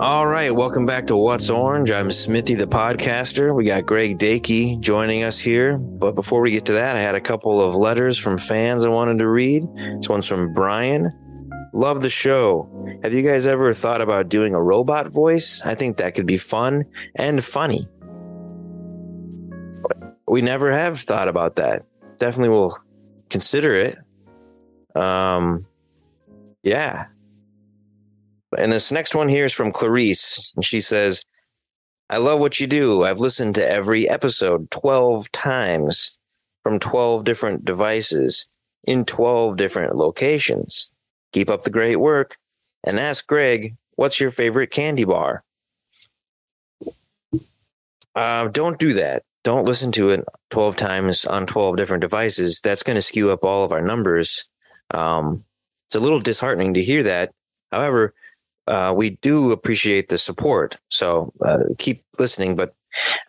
All right, welcome back to What's Orange. I'm Smithy the podcaster. We got Greg Dakey joining us here. But before we get to that, I had a couple of letters from fans I wanted to read. This one's from Brian. Love the show. Have you guys ever thought about doing a robot voice? I think that could be fun and funny. We never have thought about that. Definitely will consider it. Um, yeah. And this next one here is from Clarice. And she says, I love what you do. I've listened to every episode 12 times from 12 different devices in 12 different locations. Keep up the great work and ask Greg, what's your favorite candy bar? Uh, don't do that. Don't listen to it 12 times on 12 different devices. That's going to skew up all of our numbers. Um, it's a little disheartening to hear that. However, uh, we do appreciate the support. So uh, keep listening. But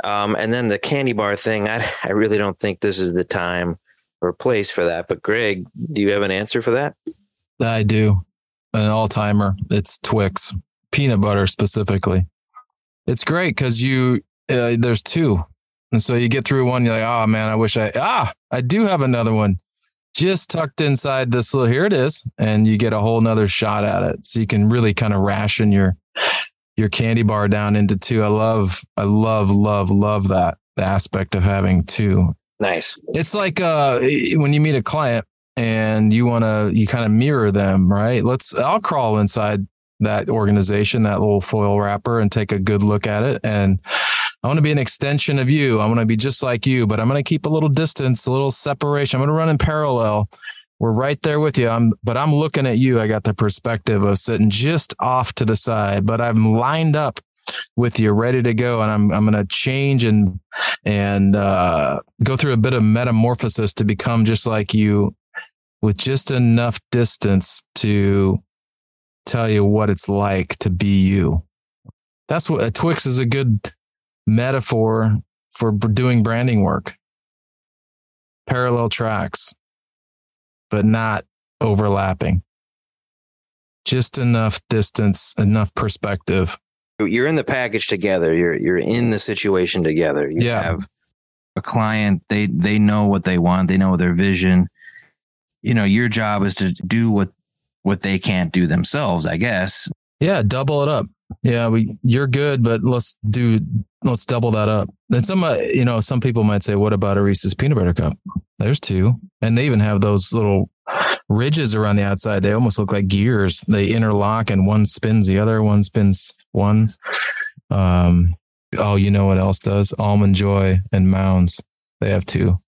um, and then the candy bar thing, I, I really don't think this is the time or place for that. But Greg, do you have an answer for that? I do. An all timer. It's Twix peanut butter specifically. It's great because you uh, there's two, and so you get through one. You're like, oh man, I wish I ah I do have another one just tucked inside this little here it is. And you get a whole nother shot at it. So you can really kind of ration your your candy bar down into two. I love i love love love that aspect of having two. Nice. It's like uh when you meet a client and you want to you kind of mirror them right? Let's i'll crawl inside that organization that little foil wrapper and take a good look at it. And I want to be an extension of you. I want to be just like you, but I'm going to keep a little distance, a little separation. I'm going to run in parallel. We're right there with you. I'm, but I'm looking at you. I got the perspective of sitting just off to the side, but I'm lined up with you, ready to go. And I'm, I'm going to change and, and, uh, go through a bit of metamorphosis to become just like you with just enough distance to tell you what it's like to be you. That's what a Twix is a good metaphor for doing branding work. Parallel tracks, but not overlapping. Just enough distance, enough perspective. You're in the package together. You're you're in the situation together. You yeah. have a client, they they know what they want, they know their vision. You know, your job is to do what what they can't do themselves, I guess. Yeah, double it up. Yeah, we you're good, but let's do let's double that up. And some, uh, you know, some people might say, "What about a Reese's peanut butter cup?" There's two, and they even have those little ridges around the outside. They almost look like gears. They interlock, and one spins the other. One spins one. Um, oh, you know what else does? Almond Joy and Mounds. They have two.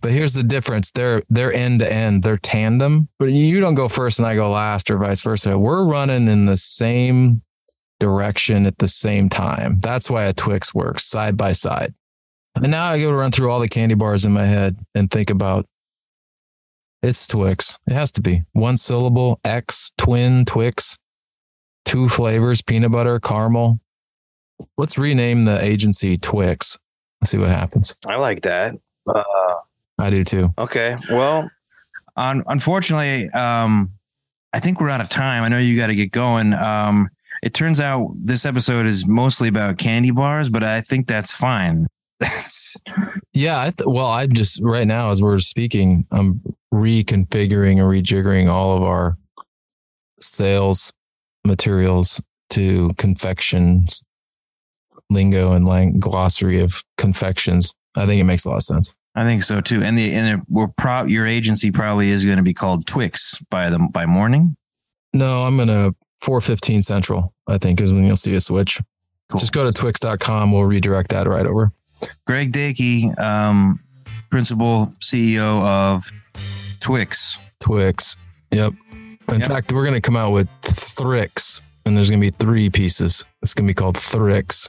But here's the difference. They're they're end to end. They're tandem. But you don't go first and I go last, or vice versa. We're running in the same direction at the same time. That's why a Twix works side by side. And now I go to run through all the candy bars in my head and think about it's Twix. It has to be one syllable, X, twin, Twix, two flavors, peanut butter, caramel. Let's rename the agency Twix. Let's see what happens. I like that. Uh, I do too. Okay. Well, un- unfortunately, um, I think we're out of time. I know you got to get going. Um, it turns out this episode is mostly about candy bars, but I think that's fine. yeah. I th- well, I just right now, as we're speaking, I'm reconfiguring and rejiggering all of our sales materials to confections lingo and lang- glossary of confections. I think it makes a lot of sense. I think so too. And the and it, we're pro- your agency probably is going to be called Twix by the by morning. No, I'm gonna 415 Central, I think, is when you'll see a switch. Cool. Just go to twix.com. We'll redirect that right over. Greg Dakey, um, principal CEO of Twix. Twix. Yep. In yep. fact, we're going to come out with Thrix, and there's going to be three pieces. It's going to be called Thrix.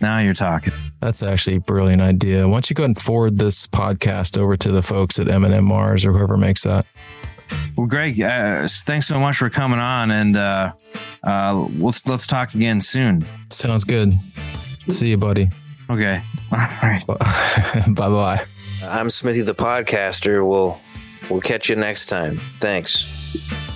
Now you're talking. That's actually a brilliant idea. Why don't you go and forward this podcast over to the folks at M&M Mars or whoever makes that? Well, Greg, uh, thanks so much for coming on, and uh, uh, let's let's talk again soon. Sounds good. See you, buddy. Okay. All right. bye bye. I'm Smithy the podcaster. We'll we'll catch you next time. Thanks.